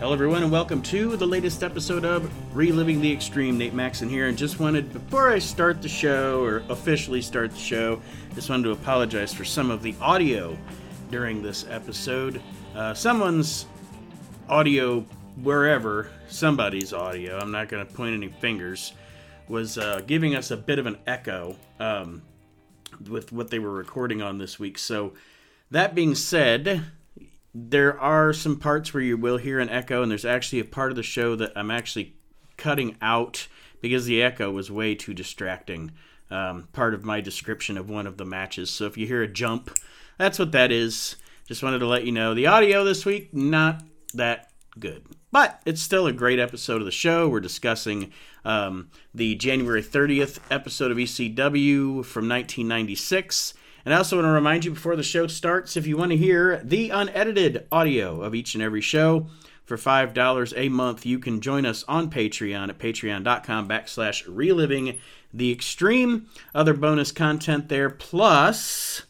Hello, everyone, and welcome to the latest episode of Reliving the Extreme. Nate Maxon here, and just wanted, before I start the show or officially start the show, just wanted to apologize for some of the audio during this episode. Uh, someone's audio, wherever, somebody's audio, I'm not going to point any fingers, was uh, giving us a bit of an echo um, with what they were recording on this week. So, that being said, there are some parts where you will hear an echo, and there's actually a part of the show that I'm actually cutting out because the echo was way too distracting. Um, part of my description of one of the matches. So if you hear a jump, that's what that is. Just wanted to let you know the audio this week, not that good. But it's still a great episode of the show. We're discussing um, the January 30th episode of ECW from 1996. And I also want to remind you before the show starts if you want to hear the unedited audio of each and every show for $5 a month, you can join us on Patreon at patreon.com backslash reliving the extreme. Other bonus content there. Plus,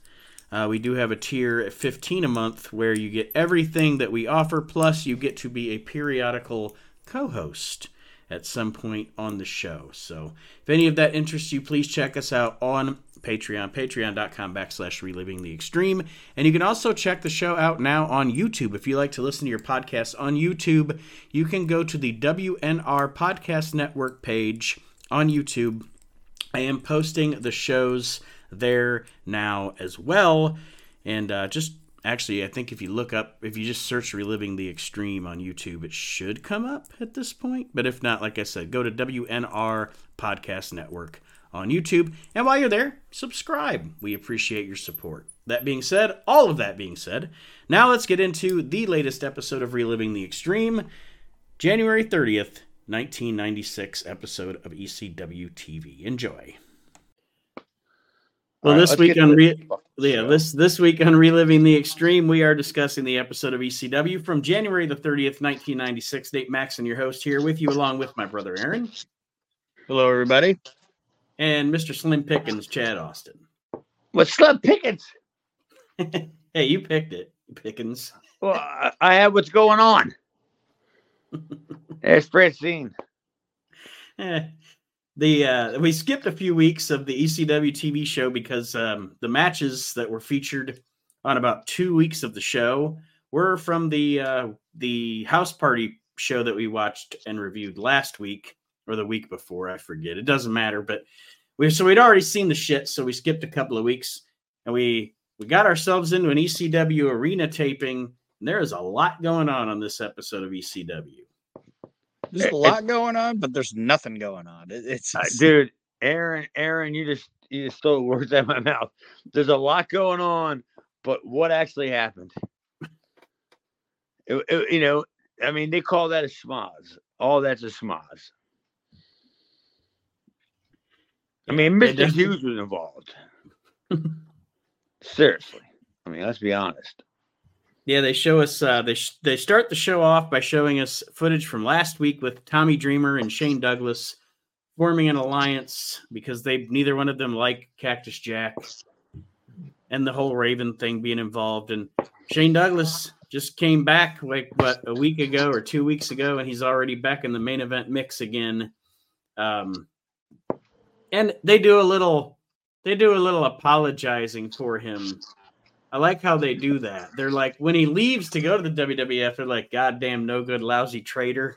uh, we do have a tier at 15 a month where you get everything that we offer, plus you get to be a periodical co-host at some point on the show. So if any of that interests you, please check us out on Patreon, patreon.com backslash reliving the extreme. And you can also check the show out now on YouTube. If you like to listen to your podcast on YouTube, you can go to the WNR Podcast Network page on YouTube. I am posting the shows there now as well. And uh, just actually, I think if you look up, if you just search Reliving the Extreme on YouTube, it should come up at this point. But if not, like I said, go to WNR Podcast Network on YouTube. And while you're there, subscribe. We appreciate your support. That being said, all of that being said, now let's get into the latest episode of Reliving the Extreme, January 30th, 1996 episode of ECW TV. Enjoy. Well, All right, this week on Re- yeah, this this week on Reliving the Extreme, we are discussing the episode of ECW from January the 30th, 1996. Nate Maxon your host, here with you, along with my brother Aaron Hello, everybody. And Mr. Slim Pickens, Chad Austin. What's Slim Pickens? hey, you picked it, Pickens. Well, I- I have what's going on. There's Francine. Eh, the uh, we skipped a few weeks of the ECW TV show because um, the matches that were featured on about two weeks of the show were from the uh, the house party show that we watched and reviewed last week or the week before. I forget. It doesn't matter. But we so we'd already seen the shit, so we skipped a couple of weeks and we we got ourselves into an ECW arena taping. And there is a lot going on on this episode of ECW. There's a lot going on, but there's nothing going on. It, it's, it's- dude, Aaron, Aaron, you just you just stole words out of my mouth. There's a lot going on, but what actually happened? It- it- you know, I mean, they call that a schmoz. All that's a schmoz. I mean, Mr. definitely- Hughes was involved. Seriously. I mean, let's be honest. Yeah, they show us. Uh, they sh- they start the show off by showing us footage from last week with Tommy Dreamer and Shane Douglas forming an alliance because they neither one of them like Cactus Jack and the whole Raven thing being involved. And Shane Douglas just came back like what a week ago or two weeks ago, and he's already back in the main event mix again. Um, and they do a little, they do a little apologizing for him I like how they do that. They're like, when he leaves to go to the WWF, they're like, goddamn, no good, lousy traitor.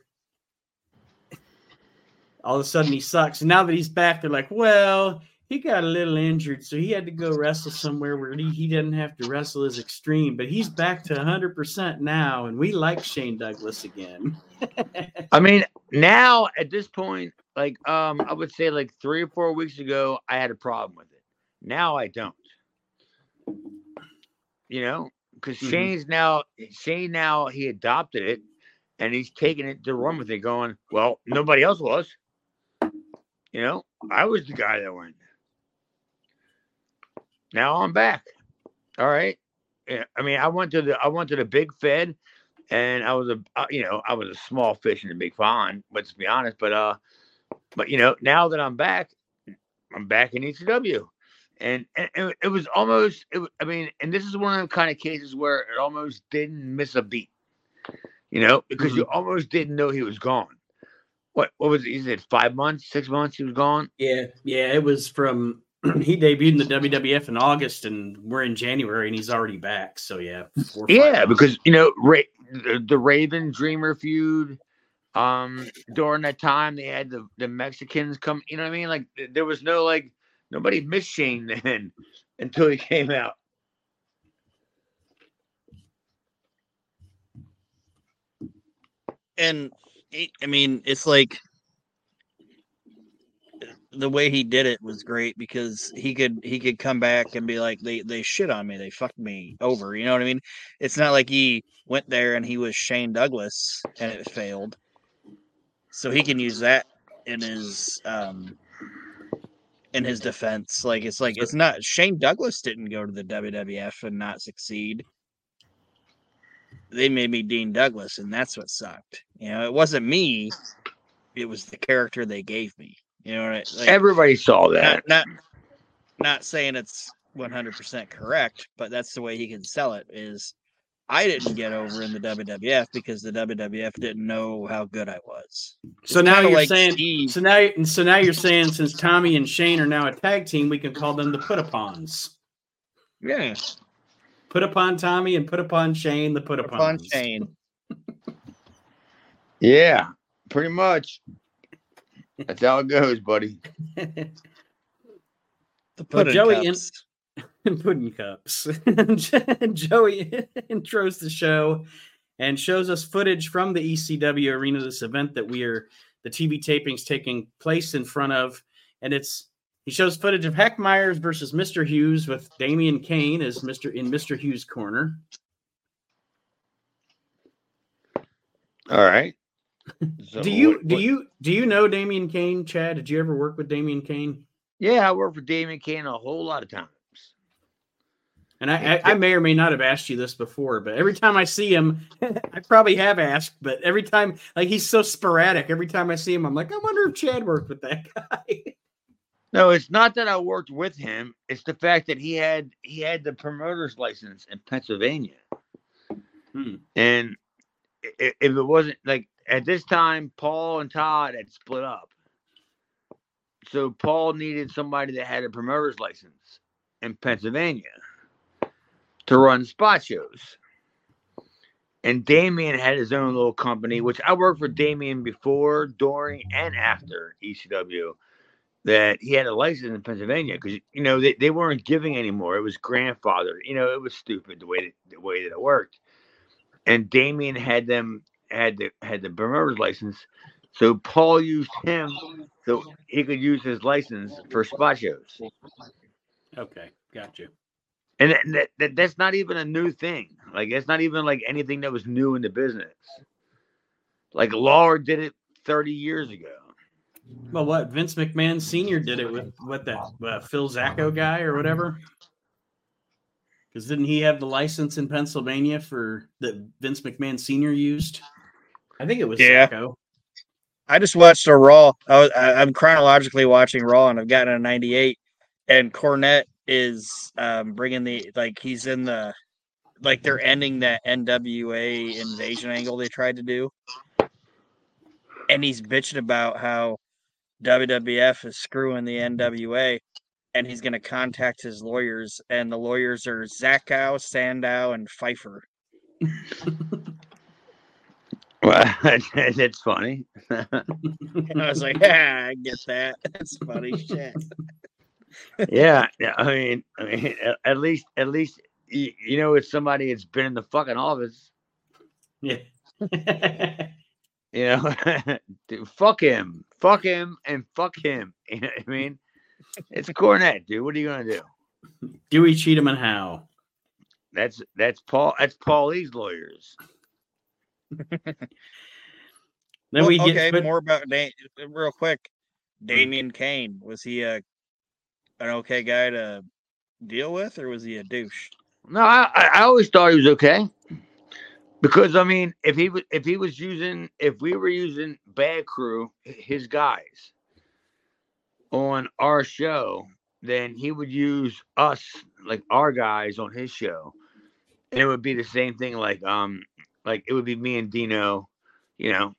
All of a sudden, he sucks. And now that he's back, they're like, well, he got a little injured, so he had to go wrestle somewhere where he, he didn't have to wrestle as extreme. But he's back to 100% now, and we like Shane Douglas again. I mean, now at this point, like um, I would say like three or four weeks ago, I had a problem with it. Now I don't. You know, because Mhm. Shane's now Shane now he adopted it, and he's taking it to run with it, going, "Well, nobody else was." You know, I was the guy that went. Now I'm back. All right. Yeah, I mean, I went to the I went to the big Fed, and I was a uh, you know I was a small fish in a big pond. Let's be honest, but uh, but you know now that I'm back, I'm back in ECW, and, and it, was almost it, I mean, and this is one of the kind of cases where it almost didn't miss a beat. You know, because you Mm-hmm. almost didn't know he was gone. What what was it? He said five months, six months he was gone. Yeah, yeah, it was from he debuted in the WWF in August, and we're in January, and he's already back. So yeah, four Yeah, months. because you know, Ra- the, the Raven Dreamer feud. Um, during that time, they had the, the Mexicans come. You know what I mean? Like there was no like nobody missed Shane then until he came out. and I mean, it's like the way he did it was great because he could he could come back and be like they they shit on me. They fucked me over. You know what I mean? It's not like he went there and he was Shane Douglas and it failed. So he can use that in his um in his defense. Like it's like it's not Shane Douglas didn't go to the WWF and not succeed. They made me Dean Douglas and that's what sucked. You know it wasn't me. It was the character they gave me you know what I, like, Everybody saw that. not, not not saying it's 100% correct but that's the way he can sell it is i didn't get over in the wwf because the wwf didn't know how good i was So It's now you're like saying Steve- so now so now you're saying since Tommy and Shane are now a tag team, we can call them the Put Upons. yeah Put upon Tommy and put upon Shane, the Put upon Shane. Yeah, pretty much. That's how it goes, buddy. the Well, pudding Joey in- cups. pudding cups. Joey intros the show and shows us footage from the ECW arena, this event that we are the TV tapings taking place in front of, and it's he shows footage of Hack Meyers versus Mr. Hughes with Damian Kane as Mr. in Mr. Hughes' corner. All right. So do you what- do you do you know Damian Kane, Chad? Did you ever work with Damian Kane? Yeah, I worked with Damien Kane a whole lot of times. And I, I, I may or may not have asked you this before, but every time I see him, I probably have asked, but every time, like he's so sporadic. Every time I see him, I'm like, I wonder if Chad worked with that guy. No, it's not that I worked with him. It's the fact that he had he had the promoter's license in Pennsylvania. Hmm. And if it wasn't like at this time, Paul and Todd had split up. So Paul needed somebody that had a promoter's license in Pennsylvania to run spot shows. And Damien had his own little company, which I worked for Damien before, during, and after ECW. That he had a license in Pennsylvania because you know they, they weren't giving anymore. It was grandfathered. You know, it was stupid the way that the way that it worked. And Damien had them had the had the promoter's license, so Paul used him so he could use his license for spot shows. okay, got you. And that, that, that that's not even a new thing. Like that's not even like anything that was new in the business. Like Lawler did it 30 years ago. Well, what Vince McMahon Senior did it with what that uh, Phil Zacko guy or whatever? Because didn't he have the license in Pennsylvania for that Vince McMahon Senior used? I think it was Yeah. Zacko. I just watched a Raw. I was, I, I'm chronologically watching Raw, and I've gotten a 98. And Cornette is um, bringing the like he's in the like they're ending that NWA invasion angle they tried to do, and he's bitching about how WWF is screwing the NWA, and he's going to contact his lawyers, and the lawyers are Zackow, Sandow, and Pfeiffer. Well, that's funny. I was like, yeah, I get that. That's funny shit. yeah, yeah. I mean, I mean, at, least, at least, you, you know, it's somebody that's been in the fucking office. Yeah. You know, dude, fuck him, fuck him, and fuck him. You know what I mean? It's Cornette, dude. What are you gonna do? Do we cheat him and how? That's that's Paul. That's Paulie's lawyers. Then Well, we get okay, but- more about da- real quick. Damian Kane was he a an okay guy to deal with, or was he a douche? No, I, I I always thought he was okay. Because I mean, if he was if he was using if we were using Bad Crew, his guys, on our show, then he would use us like our guys on his show, and it would be the same thing. Like um, like it would be me and Dino, you know,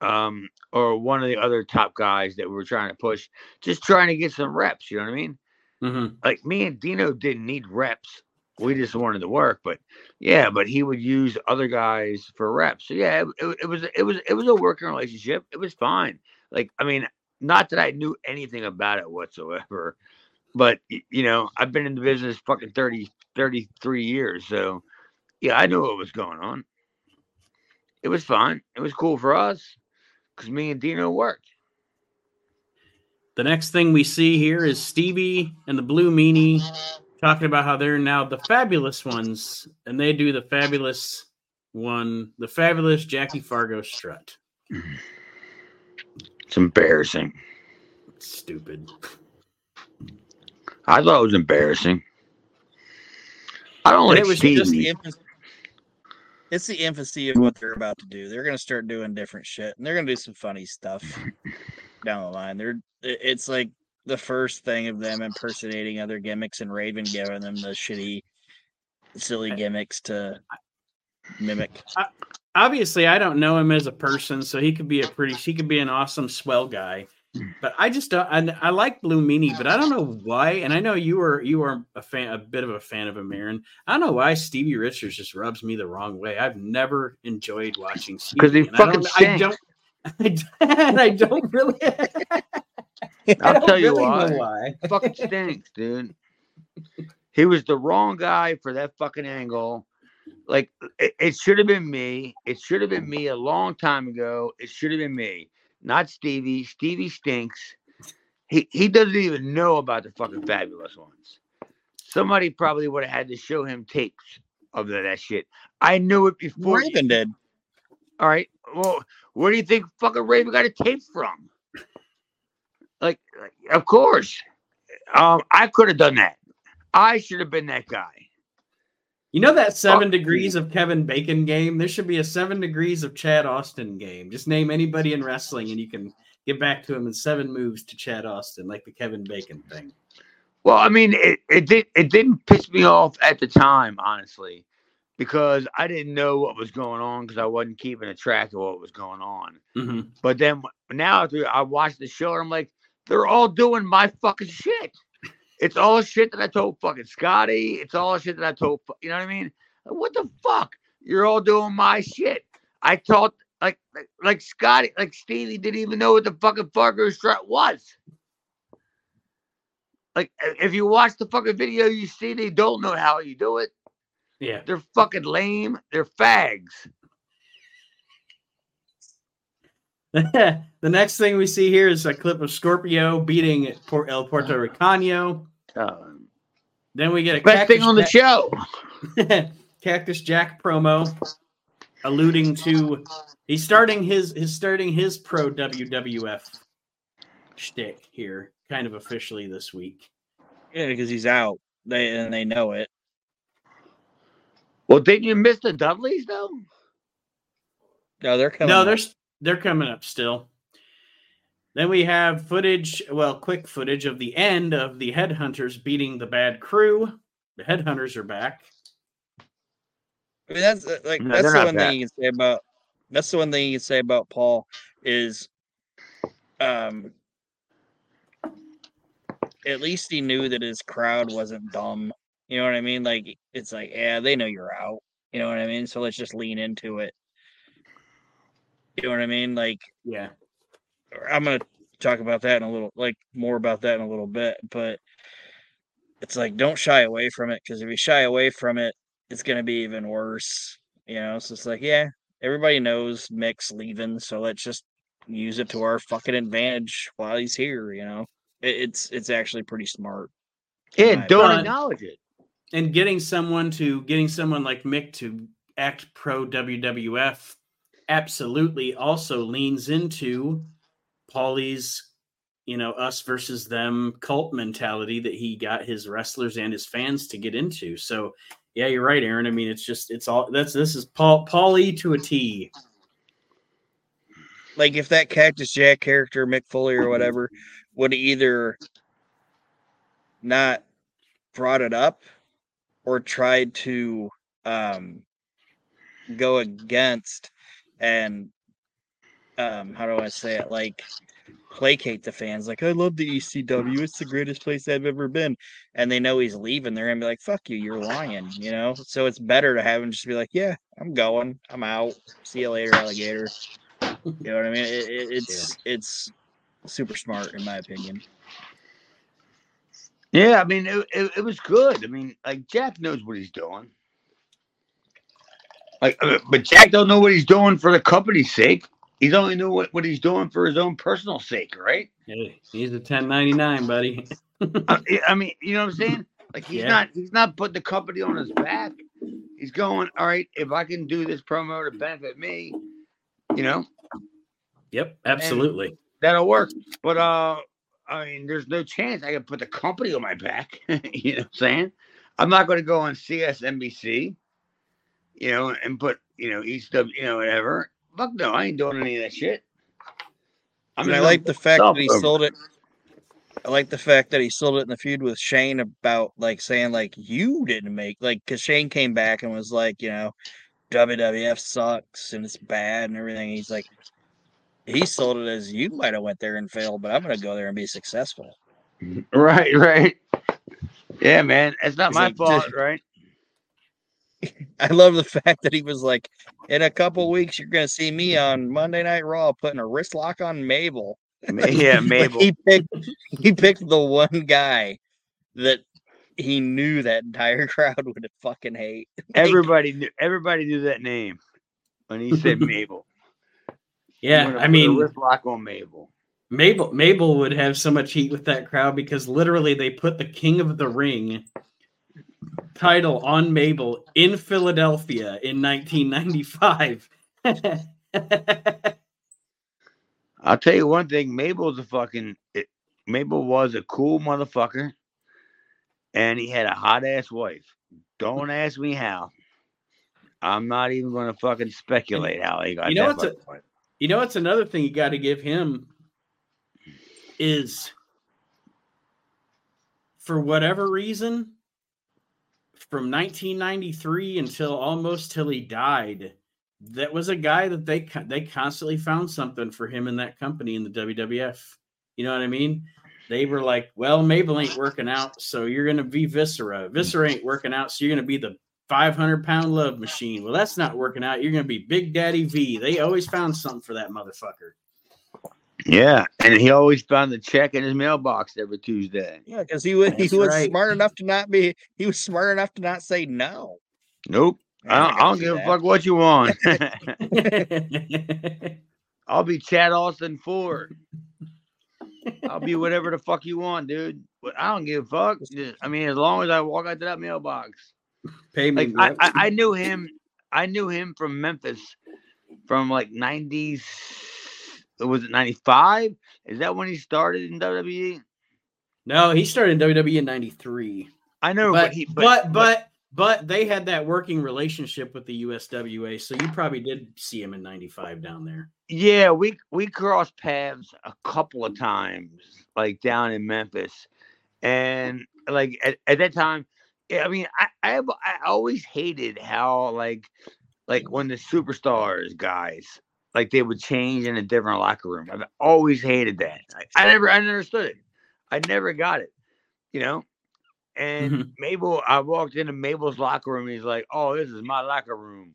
um, or one of the other top guys that we were trying to push, just trying to get some reps. You know what I mean? Mm-hmm. Like me and Dino didn't need reps. We just wanted to work, but yeah, but he would use other guys for reps. So yeah, it, it, it was it was it was a working relationship. It was fine. Like I mean, not that I knew anything about it whatsoever, but you know, I've been in the business fucking 30, 33 years. So yeah, I knew what was going on. It was fine. It was cool for us because me and Dino worked. The next thing we see here is Stevie and the Blue Meanie talking about how they're now the fabulous ones, and they do the fabulous one, the fabulous Jackie Fargo strut. It's embarrassing. Stupid. I thought it was embarrassing. I don't And like it was just Stevie. the infancy. It's the infancy of what they're about to do. They're gonna start doing different shit, and they're gonna do some funny stuff down the line. They're it's like the first thing of them impersonating other gimmicks and Raven giving them the shitty, silly gimmicks to mimic. Obviously, I don't know him as a person, so he could be a pretty, he could be an awesome, swell guy. But I just don't. I, I like Blue Meanie, but I don't know why. And I know you were you were a fan, a bit of a fan of him, Aaron. I don't know why Stevie Richards just rubs me the wrong way. I've never enjoyed watching Stevie 'Cause he and I fucking don't, I don't. I don't, I don't really. I'll don't tell you really why. know why. fucking stinks, dude. He was the wrong guy for that fucking angle. Like it, it should have been me. It should have been me a long time ago. It should have been me, not Stevie. Stevie stinks. He he doesn't even know about the fucking fabulous ones. Somebody probably would have had to show him tapes of that, shit. I knew it before. Raven did. All right. Well, where do you think fucking Raven got a tape from? Like, like, of course. Um, I could have done that. I should have been that guy. You know that seven degrees of Kevin Bacon game? There should be a seven degrees of Chad Austin game. Just name anybody in wrestling and you can get back to him in seven moves to Chad Austin, like the Kevin Bacon thing. Well, I mean, it, it did it didn't piss me off at the time, honestly, because I didn't know what was going on because I wasn't keeping a track of what was going on. hmm But then now after I watched the show, and I'm like, they're all doing my fucking shit. It's all shit that I told fucking Scotty. It's all shit that I told, you know what I mean? What the fuck? You're all doing my shit. I thought like like, like Scotty, like Stevie didn't even know what the fucking Fargo strut was. Like if you watch the fucking video, you see they don't know how you do it. Yeah. They're fucking lame. They're fags. the next thing we see here is a clip of Scorpio beating Por- El Puerto Ricano. Um, Then we get a best thing on the Jack- show. Cactus Jack promo alluding to he's starting his his starting his pro WWF shtick here, kind of officially this week. Yeah, because he's out. They and they know it. Well, didn't you miss the Dudleys though? No, they're coming. no, up. they're s- they're coming up still. Then we have footage, well, quick footage of the end of the Headhunters beating the Bad Crew. The Headhunters are back. I mean, that's uh, like No, that's the one bad. thing you can say about that's the one thing you can say about Paul is um at least he knew that his crowd wasn't dumb. You know what I mean? Like it's like, yeah, they know you're out. You know what I mean? So let's just lean into it. You know what I mean? Like Yeah. I'm gonna talk about that in a little like more about that in a little bit, but it's like don't shy away from it because if you shy away from it, it's gonna be even worse. You know, so it's like, yeah, everybody knows Mick's leaving, so let's just use it to our fucking advantage while he's here, you know. It, it's it's actually pretty smart. Yeah, don't But- acknowledge it. and getting someone to getting someone like Mick to act pro WWF absolutely also leans into Paulie's you know us versus them cult mentality that he got his wrestlers and his fans to get into. So yeah, you're right, Aaron. I mean, it's just it's all that's this is Paul Paulie to a T. Like if that Cactus Jack character, Mick Foley or whatever, would either not brought it up or tried to um go against and um how do I say it? Like placate the fans like I love the ECW it's the greatest place I've ever been. And they know he's leaving. They're gonna be like fuck you. You're lying you know? So it's better to have him just be like yeah I'm going. I'm out. See you later alligator. You know what I mean? It, it, it's it's super smart in my opinion. Yeah, I mean, it, it, it was good. I mean, like Jack knows what he's doing. Like, uh, but Jack don't know what he's doing for the company's sake. He's only knew what, what he's doing for his own personal sake, right? Hey, he's a 1099, buddy. I, I mean, you know what I'm saying? Like he's Yeah. not he's not putting the company on his back. He's going, all right, if I can do this promo to benefit me, you know, yep, absolutely. that'll work. But uh I mean, there's no chance I can put the company on my back. you know what I'm saying? I'm not gonna go on CSNBC, you know, and put, you know, East of you know, whatever. Fuck no, I ain't doing any of that shit. I mean, I like the fact that he over. sold it. I like the fact that he sold it in the feud with Shane about like saying like you didn't make like because Shane came back and was like you know WWF sucks and it's bad and everything. He's like he sold it as you might have went there and failed, but I'm gonna go there and be successful. Right, right. Yeah, man. It's not He's my like, fault, "Just- right? I love the fact that he was like, in a couple weeks you're gonna see me on Monday Night Raw putting a wrist lock on Mabel. Ma- Yeah, Like, Mabel. he picked he picked the one guy that he knew that entire crowd would fucking hate. Everybody knew everybody knew that name when he said Mabel. Yeah, I mean, wrist lock on Mabel. Mabel Mabel would have so much heat with that crowd because literally they put the King of the Ring title on Mabel in Philadelphia in 1995. I'll tell you one thing. Mabel's a fucking. It, Mabel was a cool motherfucker, and he had a hot ass wife. Don't ask me how. I'm not even going to fucking speculate how he got you know that. what's a- you know what's another thing you got to give him is for whatever reason from 1993 until almost till he died. That was a guy that they they constantly found something for him in that company in the WWF you know what i mean? They were like well mabel ain't working out so you're gonna be viscera. Viscera ain't working out so you're gonna be the 500 pound love machine. Well that's not working out. You're gonna be big daddy v. They always found something for that motherfucker Yeah, and he always found the check in his mailbox every Tuesday. Yeah, because he was he was right. smart enough to not be he was smart enough to not say no. Nope. I don't, I don't give a fuck what you want. I'll be Chad Austin Ford. I'll be whatever the fuck you want, dude. But I don't give a fuck. Just- I mean, as long as I walk out to that mailbox. pay me Like I. I, I knew him. I knew him from Memphis, from like nineties. Was it ninety five? Is that when he started in WWE? no he started in wwe in 93 I know, but but he, but, but but they had that working relationship with the USWA, so you probably did see him in '95 down there. Yeah, we we crossed paths a couple of times, like down in Memphis, and like at, at that time, I mean, I, I I always hated how like like when the superstars guys like they would change in a different locker room. I've always hated that. I, I never I understood it. I never got it, you know. And Mhm. Mabel, I walked into Mabel's locker room. He's like, "Oh, this is my locker room."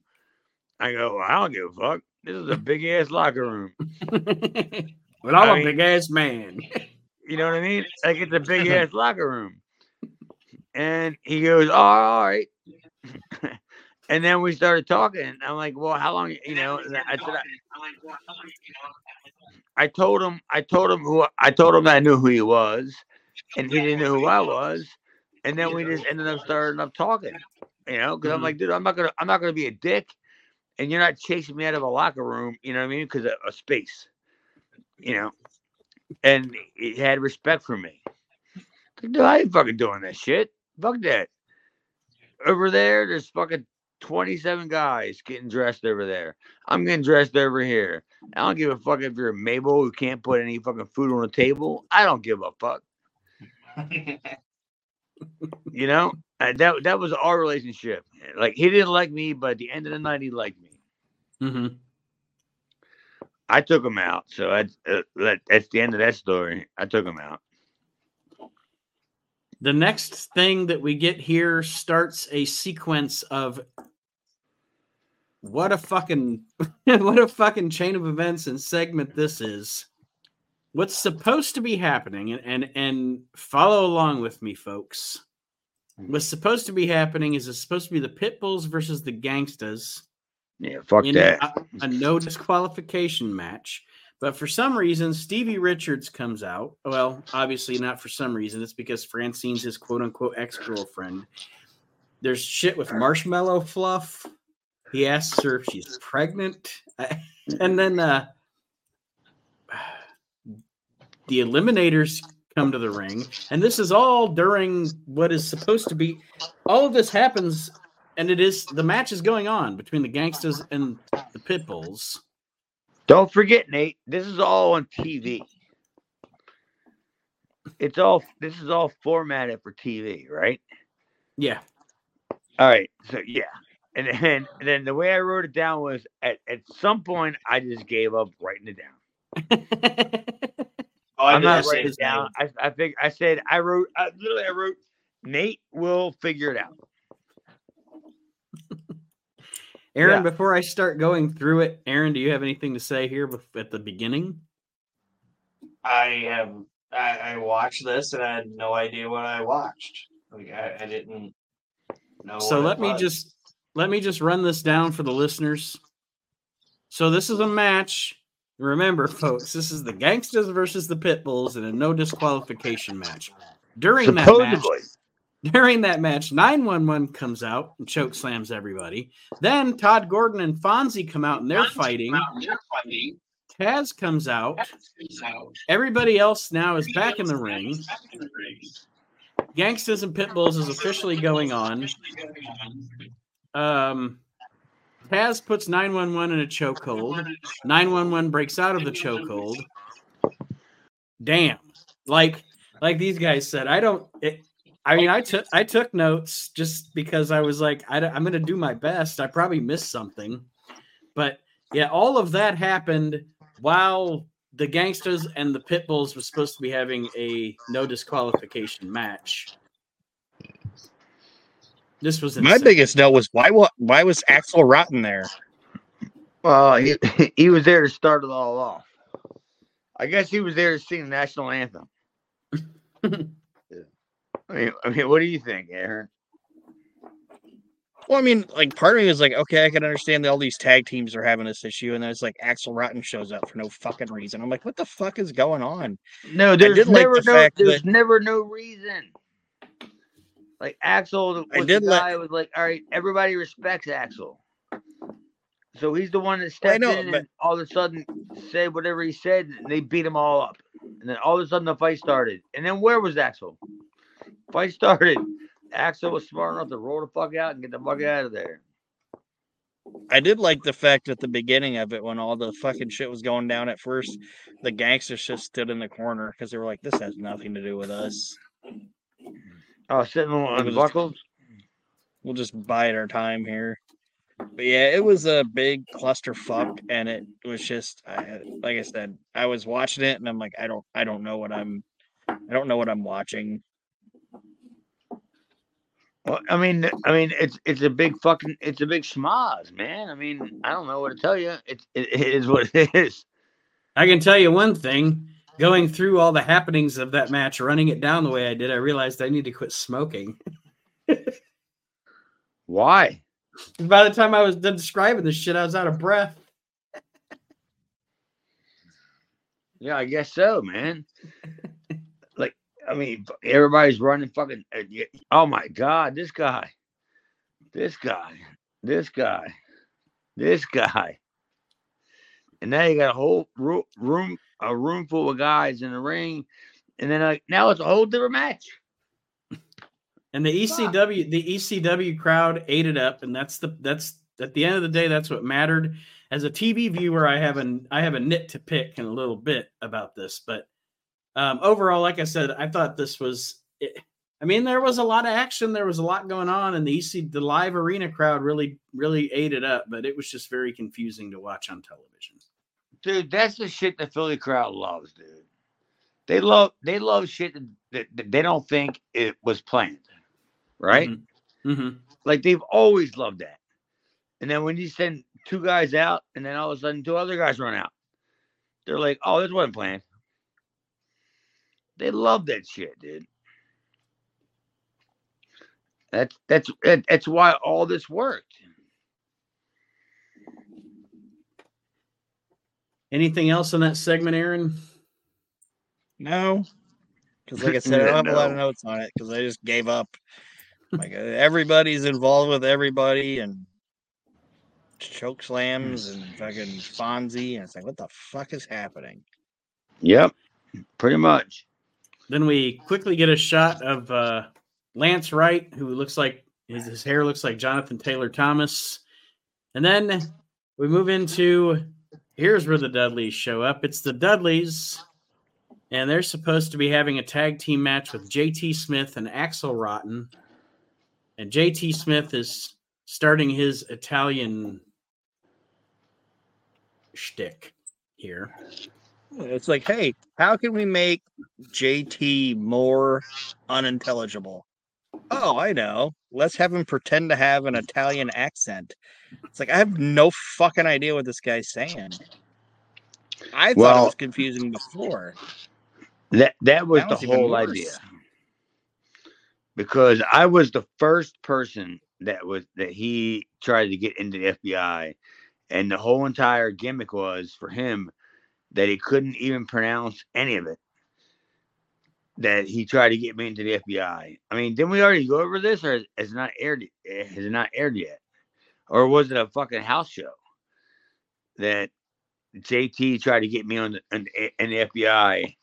I go, "I don't give a fuck. This is a big ass locker room." but I'm I a mean- big ass man. You know what I mean? Like it's a big ass locker room. And he goes, oh, all right. and then we started talking. I'm like, well, how long, you know, I said, I, I told him, I told him who, I told him that I knew who he was and he didn't know who I was. And then we just ended up starting up talking, you know, because I'm Mhm. like, dude, I'm not going to, I'm not to be a dick and you're not chasing me out of a locker room, you know what I mean? Because of, of space, you know, and he had respect for me. Dude, I ain't fucking doing that shit. Fuck that. Over there, there's fucking 27 guys getting dressed over there. I'm getting dressed over here. I don't give a fuck if you're a Mabel who can't put any fucking food on the table. I don't give a fuck. You know, And that that was our relationship. Like he didn't like me, but at the end of the night, he liked me. hmm I took him out. So that's uh, that, that's the end of that story. I took him out. The next thing that we get here starts a sequence of what a fucking what a fucking chain of events and segment this is. What's supposed to be happening and and, and follow along with me, folks. Mm-hmm. What's supposed to be happening is it's supposed to be the pit bulls versus the gangstas Yeah, fuck that. a, a no disqualification match. But for some reason, Stevie Richards comes out. Well, obviously not for some reason. It's because Francine's his quote unquote ex girlfriend. There's shit with marshmallow fluff. He asks her if she's pregnant. And then uh, the Eliminators come to the ring. And this is all during what is supposed to be all of this happens and it is the match is going on between the gangsters and the pit bulls. Don't forget, Nate. This is all on TV. It's all. This is all formatted for TV, right? Yeah. All right. So yeah, and then and then the way I wrote it down was at at some point I just gave up writing it down. Oh, I I'm not writing it down. I I think I said I wrote. I, literally, I wrote. Nate will figure it out. Aaron, Yeah. before I start going through it, Aaron, do you have anything to say here at the beginning? I have I, I watched this and I had no idea what I watched. Like I, I didn't know. so what let it me was. just let me just run this down for the listeners. So this is a match. Remember, folks, this is the Gangsters versus the Pitbulls in a no disqualification match. During that match, During that match, 911 comes out and choke slams everybody. Then Todd Gordon and Fonzie come out and they're fighting. Taz comes out. Everybody else now is back in the ring. Gangsters and Pitbulls is officially going on. Um, Taz puts 911 in a chokehold. 911 breaks out of the chokehold. Damn. Like like these guys said, I don't it, I mean I took I took notes just because I was like I, am going to do my best. I probably missed something. But yeah, all of that happened while the Gangsters and the Pitbulls were supposed to be having a no disqualification match. This was My biggest note was why wa- why was Axel Rotten there? well, he he was there to start it all off. I guess he was there to sing the national anthem. I mean, I mean, what do you think, Aaron? Well, I mean, like part of me was like, okay, I can understand that all these tag teams are having this issue, and then it's like Axel Rotten shows up for no fucking reason. I'm like, what the fuck is going on? No, there's did like never the no there's that- never no reason. Like Axel was I the did like- guy who was like, all right, everybody respects Axel. So he's the one that stepped know, in but- and all of a sudden said whatever he said, and they beat him all up. And then all of a sudden the fight started. And then where was Axel? Fight started. Axel was smart enough to roll the fuck out and get the fuck out of there. I did like the fact at the beginning of it when all the fucking shit was going down at first, the gangsters just stood in the corner because they were like, this has nothing to do with us. Oh, sitting on It the was- buckles. We'll just bide our time here. But yeah, it was a big clusterfuck, and it was just, I, like I said, I was watching it, and I'm like, I don't, I don't know what I'm, I don't know what I'm watching. Well, I mean, I mean, it's it's a big fucking, it's a big schmoz, man. I mean, I don't know what to tell you. It's it, it is what it is. I can tell you one thing. Going through all the happenings of that match, running it down the way I did, I realized I need to quit smoking. Why? By the time I was done describing this shit, I was out of breath. Yeah, I guess so, man. like, I mean, everybody's running fucking. uh, Oh my god, this guy, this guy, this guy, this guy, and now you got a whole room, a room full of guys in the ring, and then like now it's a whole different match. And the ECW, the ECW crowd ate it up, and that's the that's at the end of the day, that's what mattered. As a TV viewer, I have an I have a nit to pick in a little bit about this, but um, overall, like I said, I thought this was. It, I mean, there was a lot of action. There was a lot going on, and the EC, the live arena crowd really, really ate it up. But it was just very confusing to watch on television. Dude, that's the shit the Philly crowd loves, dude. They love they love shit that, that, they don't think it was planned, right? hmm Like they've always loved that. And then when you send two guys out, and then all of a sudden two other guys run out, they're like, "Oh, this wasn't planned." They love that shit, dude. That's that's that- that's why all this worked. Anything else in that segment, Aaron? No, because like I said, I don't have a lot of notes on it because I just gave up. Like uh, everybody's involved with everybody and choke slams and fucking Fonzie, and it's like, what the fuck is happening? Yep, pretty much. Then we quickly get a shot of uh, Lance Wright, who looks like his, his hair looks like Jonathan Taylor Thomas. And then we move into here's where the Dudleys show up. It's the Dudleys, and they're supposed to be having a tag team match with JT Smith and Axel Rotten. And JT Smith is starting his Italian shtick here. It's like, hey, how can we make JT more unintelligible? Oh, I know. Let's have him pretend to have an Italian accent. It's like I have no fucking idea what this guy's saying. I thought it was confusing before. That that was That the was even whole idea. Because I was the first person that was that he tried to get into the FBI, and the whole entire gimmick was for him that he couldn't even pronounce any of it. That he tried to get me into the FBI. I mean, didn't we already go over this, or has it not aired? Has it not aired yet, or was it a fucking house show that JT tried to get me on the, on, the- in the FBI?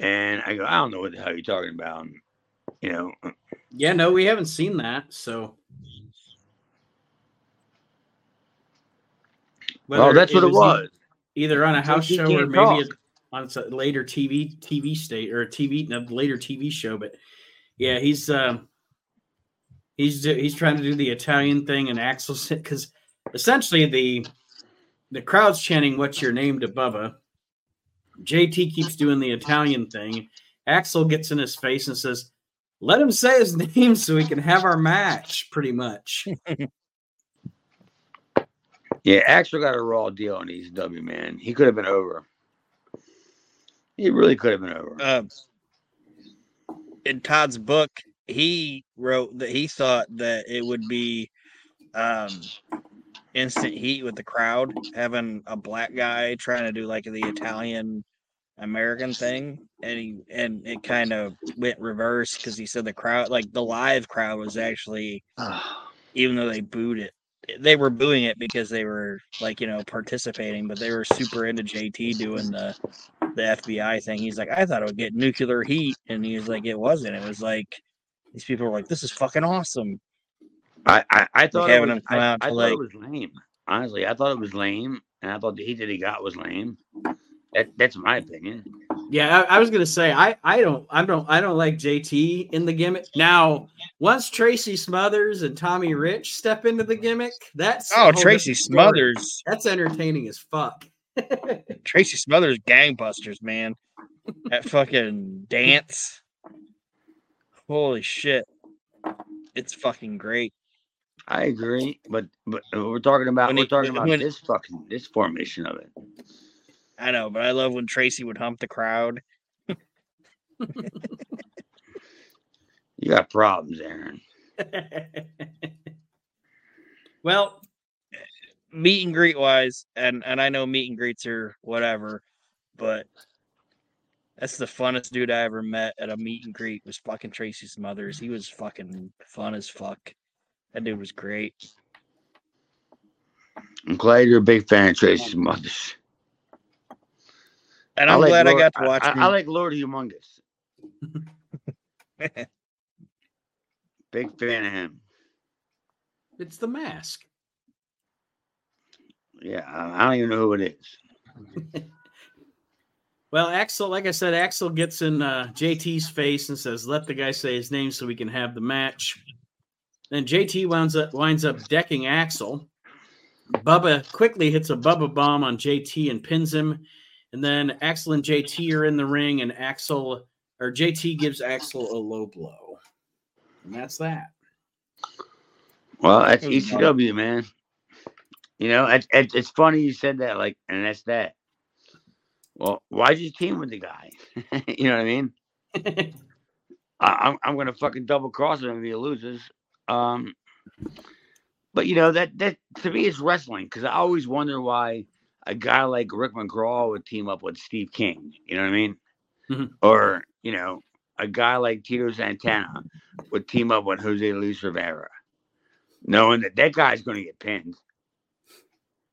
And I go, I don't know what the hell you're talking about. And, you know, Yeah, no, we haven't seen that. So, well, Whether that's what it was. either on a house he show or maybe talk. on a later TV TV state or a TV a later TV show. But yeah, he's um he's he's trying to do the Italian thing, and Axel because essentially the the crowd's chanting "What's your name?" to Bubba. JT keeps doing the Italian thing. Axel gets in his face and says, "Let him say his name so we can have our match." Pretty much. Yeah, Axel got a raw deal on ECW, man. He could have been over. He really could have been over. Um, in Todd's book, he wrote that he thought that it would be um, instant heat with the crowd having a black guy trying to do like the Italian American thing, and he and it kind of went reverse because he said the crowd, like the live crowd, was actually even though they booed it. They were booing it because they were like you know participating, but they were super into JT doing the the FBI thing. He's like, I thought it would get nuclear heat, and he was like, it wasn't. It was like these people were like, this is fucking awesome. I, I, I thought, it was, I, I thought like- it was lame. Honestly, I thought it was lame, and I thought the heat that he got was lame. That, that's my opinion. Yeah, I, I was gonna say I I don't I don't I don't like JT in the gimmick. Now, once Tracy Smothers and Tommy Rich step into the gimmick, that's Oh, Tracy different story. Smothers, That's entertaining as fuck. Tracy Smothers, gangbusters, man. That fucking dance. Holy shit. It's fucking great. I agree, but but uh, we're talking about When we're he- talking about when- this fucking this formation of it. I know, but I love when Tracy would hump the crowd. You got problems, Aaron. well, meet and greet wise, and and I know meet and greets are whatever, but that's the funnest dude I ever met at a meet and greet was fucking Tracy Smothers. He was fucking fun as fuck. That dude was great. I'm glad you're a big fan of Tracy Smothers. And I'm like glad I got to watch I, him. I like Lord Humongous. Big fan of him. it's the mask. Yeah, I I don't even know who it is. Well, Axel, like I said, Axel gets in uh, JT's face and says, "Let the guy say his name so we can have the match." Then JT winds up winds up decking Axel. Bubba quickly hits a Bubba bomb on JT and pins him. And then Axel and JT are in the ring, and Axel or JT gives Axel a low blow. And that's that. Well, that's It was ECW, man. You know, it, it, it's funny you said that, like, and that's that. Well, why'd you team with the guy? you know what I mean? I, I'm I'm gonna fucking double cross him if he loses. Um, but you know that that to me is wrestling because I always wonder why a guy like Rick McGraw would team up with Steve King. You know what I mean? Mhm. Or you know, a guy like Tito Santana would team up with Jose Luis Rivera, knowing that that guy's going to get pinned.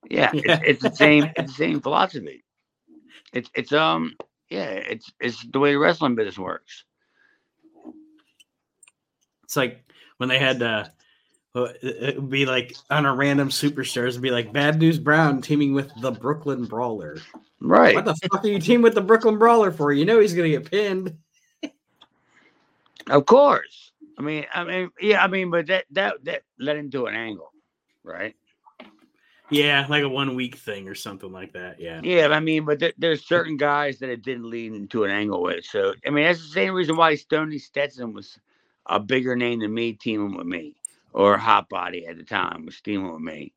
Yeah, Yeah. It's, it's the same. It's the same philosophy. It's it's um yeah, it's it's the way the wrestling business works. It's like when they had uh it would be like on a random superstars it'd be like Bad News Brown teaming with the Brooklyn Brawler. Right. What the fuck are you teaming with the Brooklyn Brawler for? You know he's gonna get pinned. Of course. I mean, I mean, yeah, I mean, but that that that led into an angle, right? Yeah, like a one week thing or something like that. Yeah. Yeah, I mean, but there, there's certain guys that it didn't lead into an angle with. So, I mean, that's the same reason why Stony Stetson was a bigger name than me teaming with me, or Hot Body at the time was teaming with me.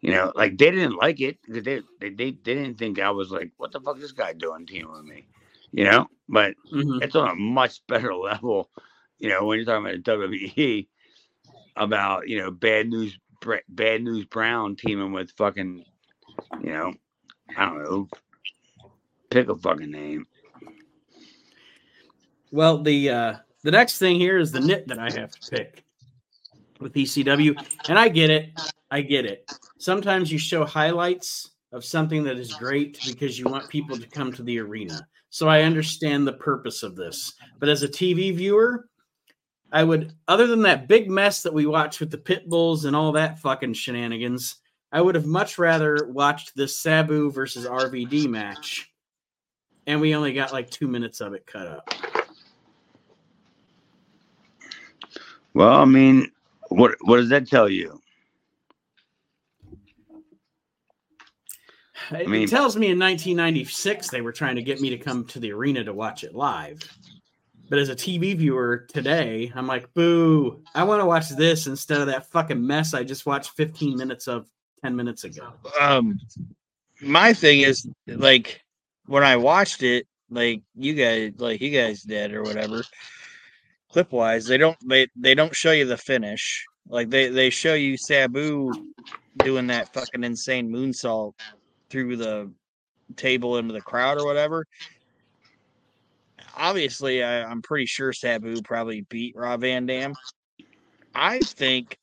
You know, like they didn't like it because they, they they they didn't think I was like, what the fuck is this guy doing teaming with me? You know, but Mhm. it's on a much better level, you know, when you're talking about WWE about, you know, bad news, bad news Brown teaming with fucking, you know, I don't know, pick a fucking name. Well, the uh the next thing here is the nit that I have to pick with ECW, and I get it. I get it. Sometimes you show highlights of something that is great because you want people to come to the arena. So I understand the purpose of this. But as a TV viewer, I would, other than that big mess that we watched with the pit bulls and all that fucking shenanigans, I would have much rather watched this Sabu versus RVD match. And we only got like two minutes of it cut up. Well, I mean, what what does that tell you? It mean- tells me in 1996 they were trying to get me to come to the arena to watch it live. But as a TV viewer today, I'm like, boo, I want to watch this instead of that fucking mess I just watched 15 minutes of 10 minutes ago. um my thing is like when I watched it, like you guys like you guys did or whatever, clip wise, they don't they they don't show you the finish. Like they they show you Sabu doing that fucking insane moonsault through the table into the crowd or whatever. Obviously, I, I'm pretty sure Sabu probably beat Rob Van Dam. I think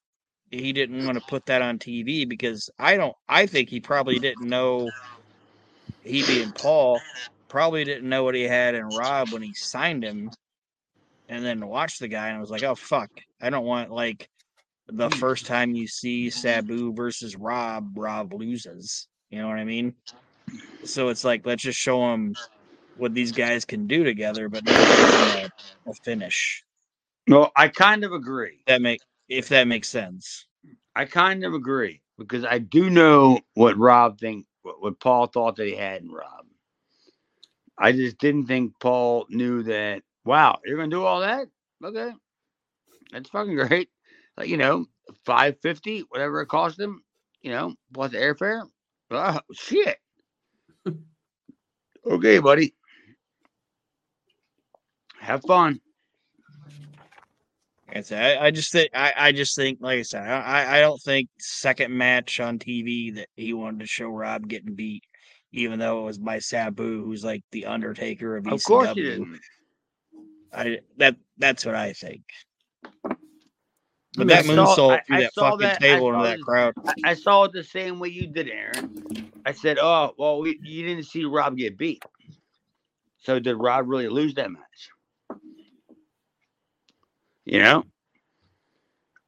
he didn't want to put that on TV because I don't. I think he probably didn't know. He being Paul probably didn't know what he had in Rob when he signed him, and then watched the guy and was like, "Oh fuck, I don't want like the first time you see Sabu versus Rob, Rob loses." You know what I mean? So it's like let's just show him what these guys can do together, but not a, a finish. Well, I kind of agree. That make if that makes sense. I kind of agree because I do know what Rob think, what, what Paul thought that he had in Rob. I just didn't think Paul knew that. Wow, you're gonna do all that? Okay, that's fucking great. Like you know, five fifty, whatever it cost him. You know, plus the airfare. Oh shit. okay, buddy. Have fun. Like I I, just think I, I just think like I said, I, I don't think second match on TV that he wanted to show Rob getting beat, even though it was by Sabu, who's like the Undertaker of ECW. Of course you didn't. I that that's what I think. But mean, I that saw- moonsault I- through I that saw fucking that- table into that crowd. I, I saw it the same way you did, Aaron. I said, "Oh, well, we, you didn't see Rob get beat, so did Rob really lose that match?" You know?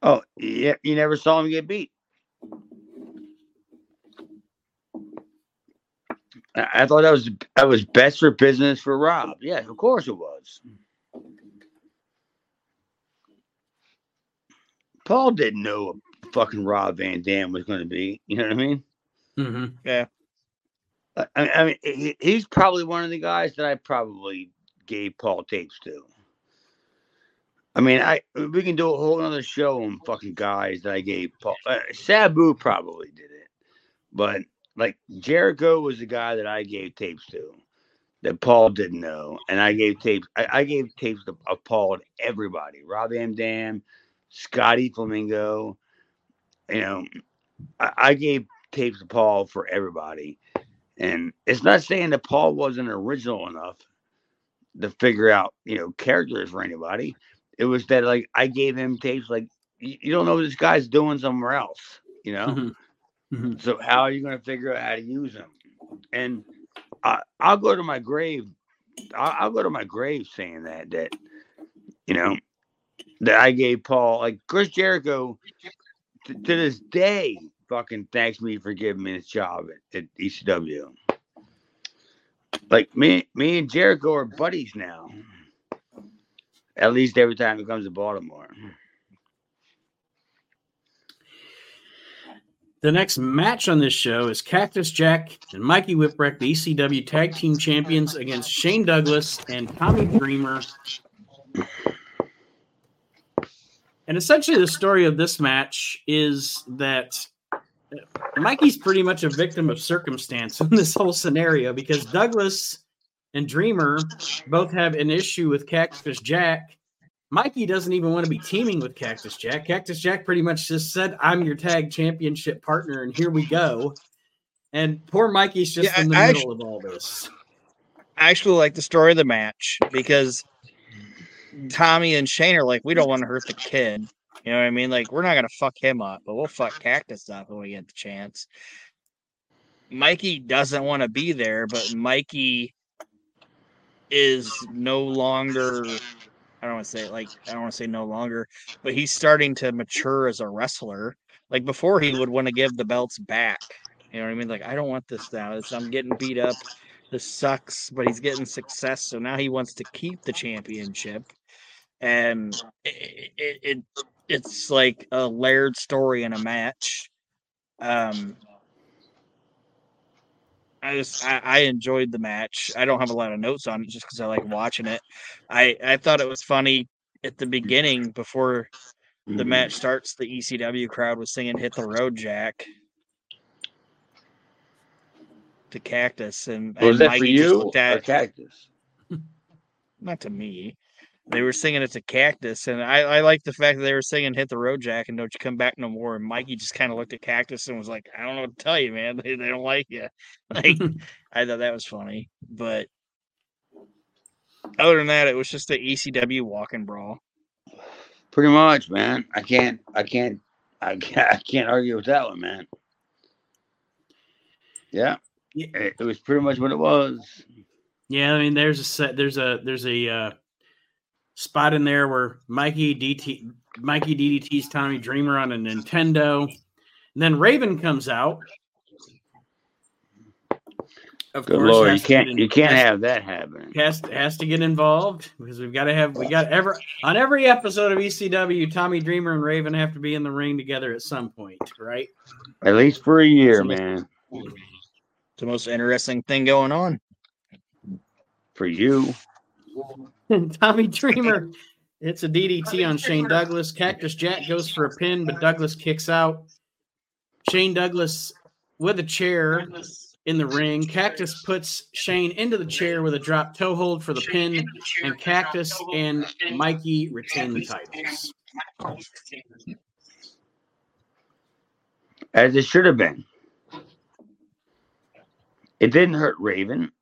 Oh, yeah, you never saw him get beat. I I thought that was that was best for business for Rob. Yeah, of course it was. Paul didn't know what fucking Rob Van Dam was going to be. You know what I mean? hmm I, I I mean, he, he's probably one of the guys that I probably gave Paul tapes to. I mean, I we can do a whole other show on fucking guys that I gave Paul. Uh, Sabu probably did it, but like Jericho was the guy that I gave tapes to that Paul didn't know, and I gave tapes. I, I gave tapes to, of Paul to everybody: Rob Van Dam, Scotty Flamingo. You know, I, I gave tapes to Paul for everybody. And it's not saying that Paul wasn't original enough to figure out, you know, characters for anybody. It was that like I gave him tapes like you, don't know what this guy's doing somewhere else, you know. Mhm. Mhm. So how are you going to figure out how to use them? And I, I'll go to my grave. I'll, I'll go to my grave saying that that you know that I gave Paul like Chris Jericho to, to this day fucking thanks me for giving me this job at, at ECW. Like me, me and Jericho are buddies now. At least every time he comes to Baltimore. The next match on this show is Cactus Jack and Mikey Whipwreck, the ECW Tag Team Champions, against Shane Douglas and Tommy Dreamer. And essentially, the story of this match is that Mikey's pretty much a victim of circumstance in this whole scenario because Douglas and Dreamer both have an issue with Cactus Jack. Mikey doesn't even want to be teaming with Cactus Jack. Cactus Jack pretty much just said, I'm your tag championship partner, and here we go. And poor Mikey's just Yeah, in the I middle of all this. I actually like the story of the match because Tommy and Shane are like, we don't want to hurt the kid. You know what I mean? Like, we're not gonna fuck him up, but we'll fuck Cactus up when we get the chance. Mikey doesn't want to be there, but Mikey is no longer. I don't want to say like I don't want to say no longer, but he's starting to mature as a wrestler. Like before, he would want to give the belts back. You know what I mean? Like I don't want this now. This, I'm getting beat up. This sucks, but he's getting success, so now he wants to keep the championship. And it, it, it it's like a layered story in a match. Um, I just I, I enjoyed the match. I don't have a lot of notes on it just because I like watching it. I I thought it was funny at the beginning before the Mhm. match starts. The ECW crowd was singing "Hit the Road, Jack" to Cactus, and, Was and that for Mikey just you or Cactus? not to me. They were singing it to Cactus, and I, I like the fact that they were singing "Hit the Road, Jack" and "Don't You Come Back No More." And Mikey just kind of looked at Cactus and was like, "I don't know what to tell you, man. They, they don't like you." Like I thought that was funny, but other than that, it was just a ECW walking brawl. Pretty much, man. I can't. I can't. I can't. I can't argue with that one, man. Yeah, Yeah. it, it was pretty much what it was. Yeah, I mean, there's a set. There's a there's a uh, spot in there where Mikey DT Mikey DDT's Tommy Dreamer on a Nintendo, and then Raven comes out. Of Good course, lord, you has to get can't. in- You can't has- have that happen. has has to get involved because we've got to have we got ever on every episode of ECW. Tommy Dreamer and Raven have to be in the ring together at some point, right? At least for a year, So- man. It's the most interesting thing going on. For you. And Tommy Dreamer hits a DDT on Shane Douglas. Cactus Jack goes for a pin, but Douglas kicks out. Shane Douglas with a chair in the ring. Cactus puts Shane into the chair with a drop toe hold for the pin, and Cactus and Mikey retain the titles. As it should have been. It didn't hurt Raven.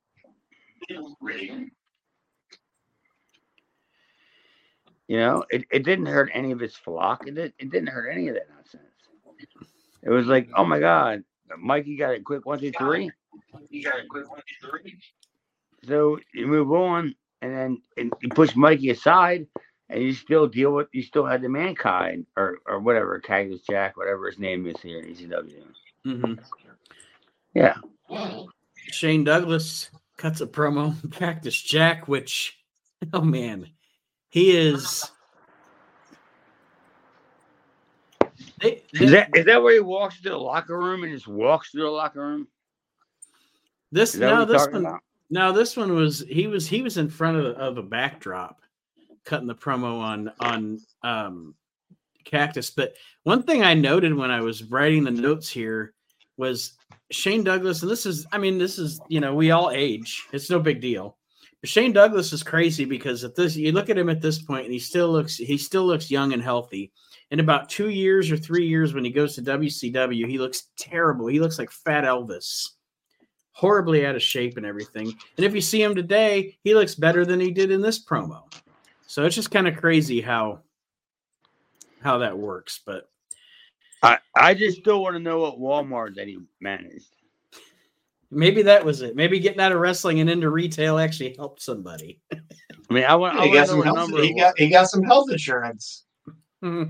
You know, it, it didn't hurt any of his flock. It, did, it didn't hurt any of that nonsense. It was like, oh my God, Mikey got a quick one, two, three. So you move on, and then and you push Mikey aside, and you still deal with, you still had the mankind or, or whatever, Cactus Jack, whatever his name is here in ECW. Mm-hmm. Yeah. Shane Douglas cuts a promo, Cactus Jack, which, oh man, he is. They, Is that is that where he walks to the locker room and just walks through the locker room? this Is no this one about? no this one was he was he was in front of, of a backdrop cutting the promo on on um cactus but one thing i noted when i was writing the notes here was shane douglas and this is i mean this is you know we all age it's no big deal shane douglas is crazy because at this you look at him at this point and he still looks he still looks young and healthy in about two years or three years when he goes to wcw he looks terrible he looks like fat elvis horribly out of shape and everything. And if you see him today, he looks better than he did in this promo. So it's just kind of crazy how how that works. But I I just still want to know what Walmart that he managed. Maybe that was it. Maybe getting out of wrestling and into retail actually helped somebody. I mean, I want He want got some health. He got he got some health insurance. I-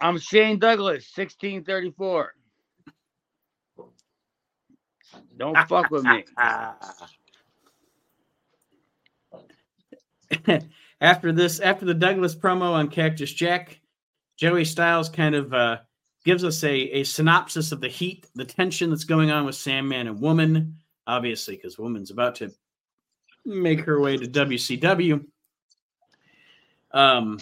I'm Shane Douglas, sixteen thirty four. Don't fuck with me. after this, after the Douglas promo on Cactus Jack, Joey Styles kind of uh, gives us a, a synopsis of the heat, the tension that's going on with Sandman and Woman, obviously, because Woman's about to make her way to WCW. Um,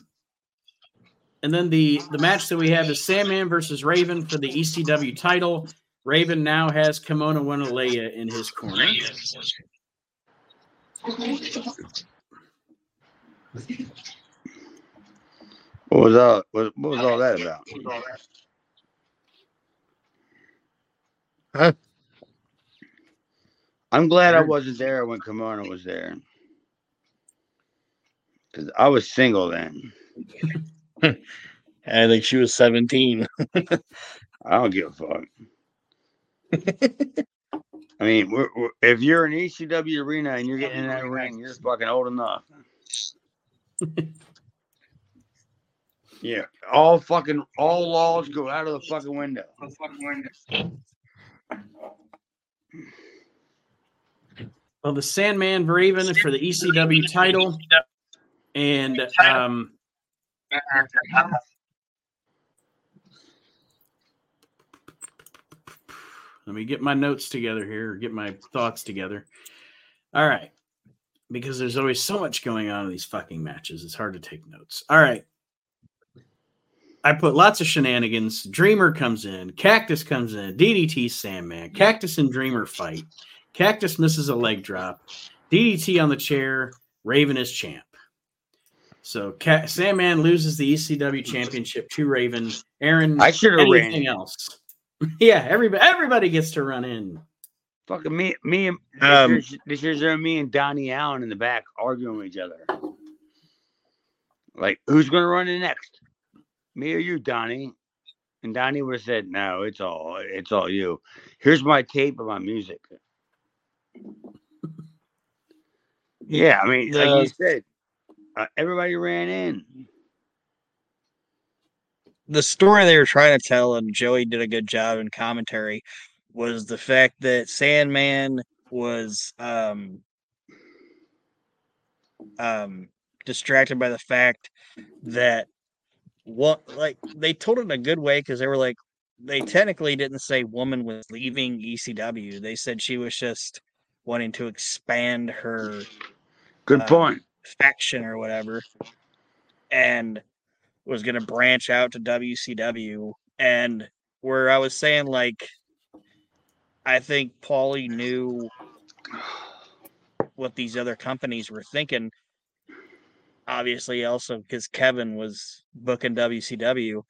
and then the the match that we have is Sandman versus Raven for the ECW title. Raven now has Kimona Wanalaya in his corner. What was all what, what was all that about? Huh? I'm glad I wasn't there when Kimona was there. Cause I was single then. I think she was 17. I don't give a fuck. I mean, we're, we're, if you're an ECW arena and you're getting in that ring, you're fucking old enough. yeah, all fucking all laws go out of the fucking window. Well, the Sandman Raven for the ECW title. And um, let me get my notes together here, get my thoughts together. All right. Because there's always so much going on in these fucking matches. It's hard to take notes. All right. I put lots of shenanigans. Dreamer comes in, Cactus comes in, DDT Sandman, Cactus and Dreamer fight. Cactus misses a leg drop. DDT on the chair. Raven is champ. So Ca- Sandman loses the ECW championship to Raven. Aaron, I should have ran. else? yeah, everybody, everybody gets to run in. Fucking me, me and Um, this, year's, this year's there me and Donnie Allen in the back arguing with each other. Like, who's gonna run in next? Me or you, Donnie? And Donnie would have said, "No, it's all, it's all you." Here's my tape of my music. Yeah, I mean, like you said, uh, everybody ran in. the story they were trying to tell, and Joey did a good job in commentary, was the fact that Sandman was um um distracted by the fact that what like they told it in a good way because they were like they technically didn't say woman was leaving ECW. They said she was just wanting to expand her Good Um, point. faction or whatever, and was going to branch out to WCW. And where I was saying, like, I think Paulie knew what these other companies were thinking. Obviously, also because Kevin was booking WCW.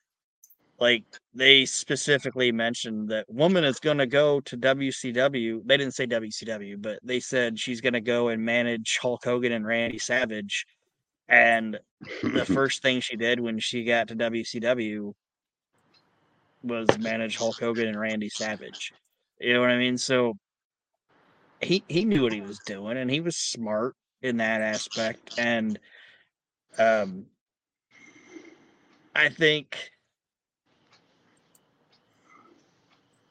Like, they specifically mentioned that woman is going to go to WCW. They didn't say WCW, but they said she's going to go and manage Hulk Hogan and Randy Savage. And the first thing she did when she got to WCW was manage Hulk Hogan and Randy Savage. You know what I mean? So he he knew what he was doing and he was smart in that aspect. And um I think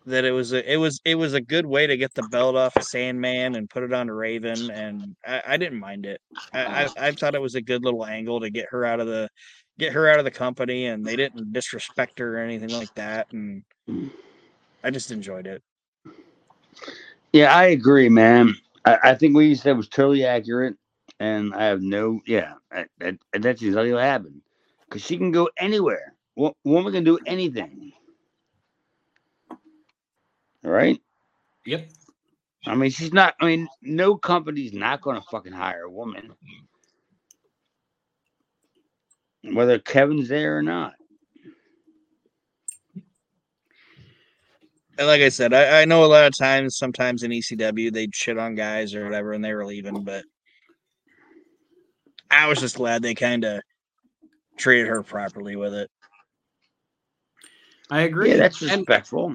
that it was a it was it was a good way to get the belt off of Sandman and put it on Raven, and I, I didn't mind it. I, I I thought it was a good little angle to get her out of the get her out of the company, and they didn't disrespect her or anything like that, and I just enjoyed it. Yeah, I agree, man. I, I think what you said was totally accurate, and I have no, yeah, I, I, and that's exactly what happened. Because she can go anywhere. Wo- Woman can do anything. All right. Yep. I mean, she's not. I mean, no company's not going to fucking hire a woman, whether Kevin's there or not. And like I said, I, I know a lot of times, sometimes in ECW, they'd shit on guys or whatever, and they were leaving. But I was just glad they kind of treated her properly with it. I agree. Yeah, that's And- respectful.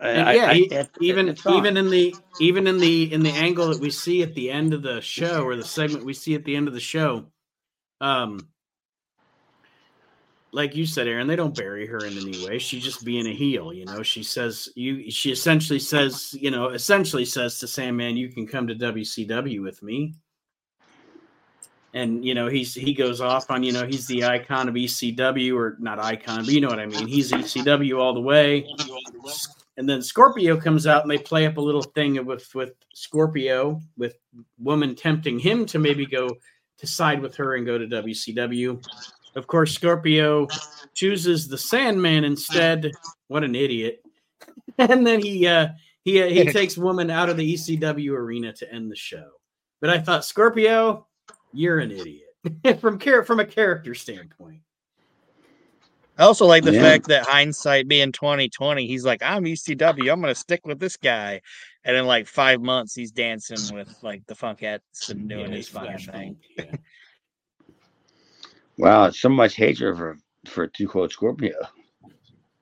and I- yeah, I- that- even even in the even in the in the angle that we see at the end of the show or the segment we see at the end of the show, um, like you said, Aaron, they don't bury her in any way. She's just being a heel. You know, she says you. She essentially says, you know, essentially says to Sandman, "You can come to WCW with me." And you know he's he goes off on you know he's the icon of ECW or not icon but you know what I mean he's ECW all the way and then Scorpio comes out and they play up a little thing with with Scorpio with woman tempting him to maybe go to side with her and go to WCW. Of course, Scorpio chooses the Sandman instead. What an idiot! And then he uh, he uh, he takes woman out of the ECW arena to end the show. But I thought Scorpio, you're an idiot from char- from a character standpoint. I also like the Yeah. fact that hindsight being twenty twenty, he's like, I'm ECW, I'm gonna stick with this guy. And in like five months, he's dancing with like the Funkettes and doing Yeah, his he's fucking thing. Yeah. Wow, so much hatred for for Too Cold Scorpio.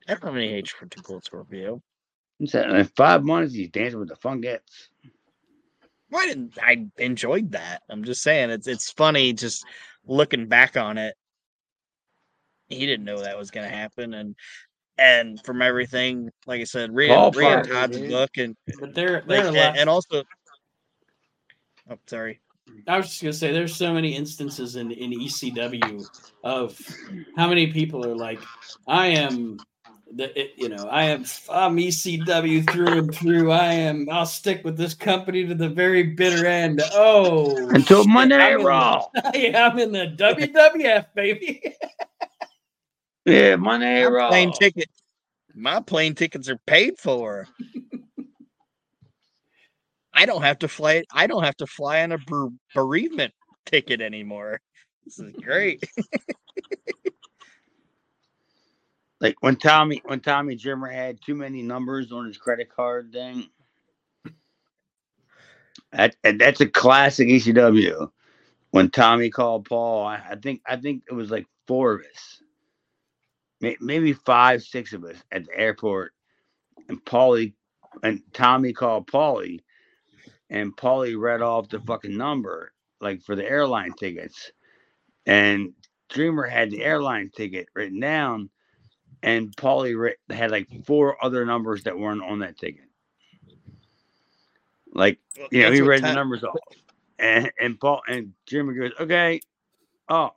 I don't have any hatred for Too Cold Scorpio. He said, In five months, he's dancing with the Funkettes. I didn't. I enjoyed that. I'm just saying it's it's funny just looking back on it. He didn't know that was gonna happen, and and from everything, like I said, reading, Paul reading Tod's dude. book and But there, like there are and, and also, oh sorry, I was just gonna say there's so many instances in in ECW of how many people are like, I am the it, you know I am I'm ECW through and through. I am I'll stick with this company to the very bitter end. Oh, Until shit, Monday I'm Night in the- Raw. yeah, I'm in the WWF baby. Yeah, Monday Night my Raw. plane ticket, my plane tickets are paid for. I don't have to fly. I don't have to fly on a bereavement ticket anymore. This is great. Like when Tommy when Tommy Dreamer had too many numbers on his credit card thing. That and that's a classic ECW. When Tommy called Paul, I, I think I think it was like four of us, May- maybe five, six of us at the airport, and Paulie and Tommy called Paulie, and Paulie read off the fucking number like for the airline tickets, and Dreamer had the airline ticket written down, and Paulie writ- had like four other numbers that weren't on that ticket. Like you know, he what read the numbers off, and and Paul and Jimmy goes, "Okay, oh,"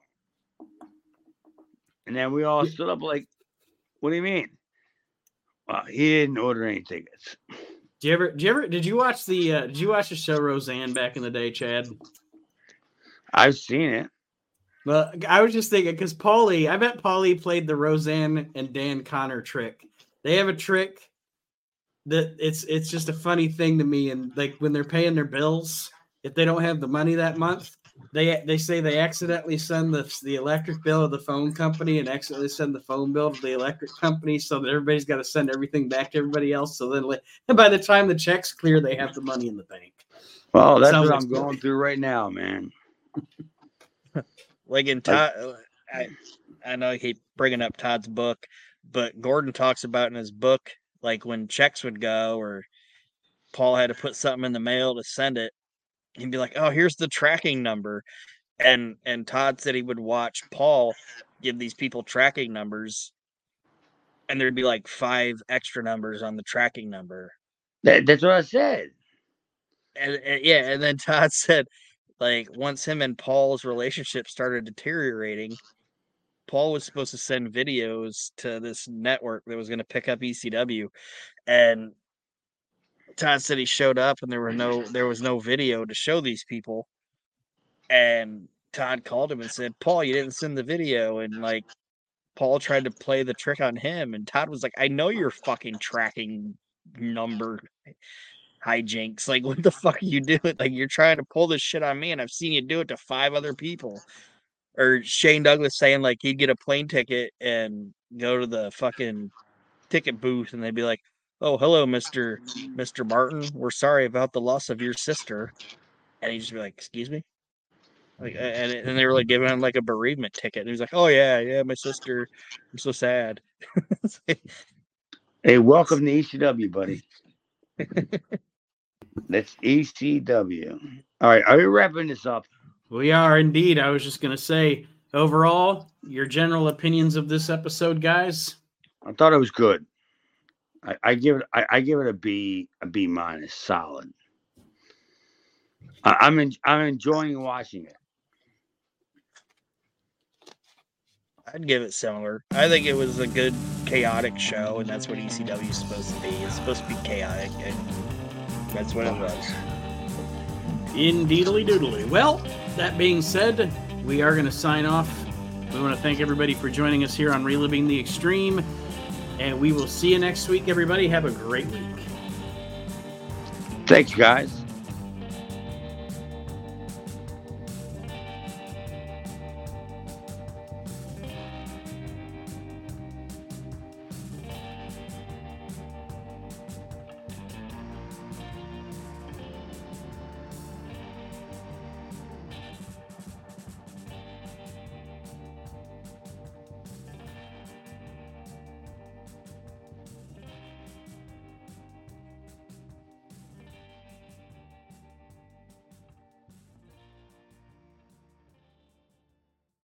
and then we all stood up like, "What do you mean?" Well, he didn't order any tickets. Do you ever? Do you ever? Did you watch the? Uh, did you watch the show Roseanne back in the day, Chad? I've seen it. Well, I was just thinking because Paulie, I bet Paulie played the Roseanne and Dan Conner trick. They have a trick that it's it's just a funny thing to me. And like when they're paying their bills, if they don't have the money that month, they they say they accidentally send the the electric bill to the phone company and accidentally send the phone bill to the electric company, so that everybody's got to send everything back to everybody else. So then, like, by the time the checks clear, they have the money in the bank. Well, that's Sounds what I'm going through right now, man. like in Tod, uh, I I know I keep bringing up Tod's book, but Gordon talks about in his book like when checks would go or Paul had to put something in the mail to send it, he'd be like, "Oh, here's the tracking number," and and Tod said he would watch Paul give these people tracking numbers, and there'd be like five extra numbers on the tracking number. That, that's what I said. And, and yeah, and then Tod said, like once him and Paul's relationship started deteriorating, Paul was supposed to send videos to this network that was going to pick up ECW, and Tod said he showed up and there were no there was no video to show these people, and Tod called him and said, "Paul, you didn't send the video," and like Paul tried to play the trick on him, and Tod was like, "I know you're fucking tracking number hijinks. Like, what the fuck are you doing? Like, you're trying to pull this shit on me, and I've seen you do it to five other people." Or Shane Douglas saying like he'd get a plane ticket and go to the fucking ticket booth, and they'd be like, "Oh, hello, Mister Mister Martin. We're sorry about the loss of your sister," and he'd just be like, "Excuse me." Like, and, and they were like giving him like a bereavement ticket. And he was like, "Oh yeah, yeah, my sister. I'm so sad." hey, welcome to ECW, buddy. That's ECW. All right, are we wrapping this up? We are indeed. I was just gonna say, overall, your general opinions of this episode, guys. I thought it was good. I, I give it. I, I, give it a B. A B minus. Solid. I, I'm in, I'm enjoying watching it. I'd give it similar. I think it was a good chaotic show, and that's what ECW is supposed to be. It's supposed to be chaotic, and that's what it was. Indeedly doodly. Well, that being said, we are going to sign off. We want to thank everybody for joining us here on Reliving the Extreme, and we will see you next week, everybody. Have a great week. Thanks, guys.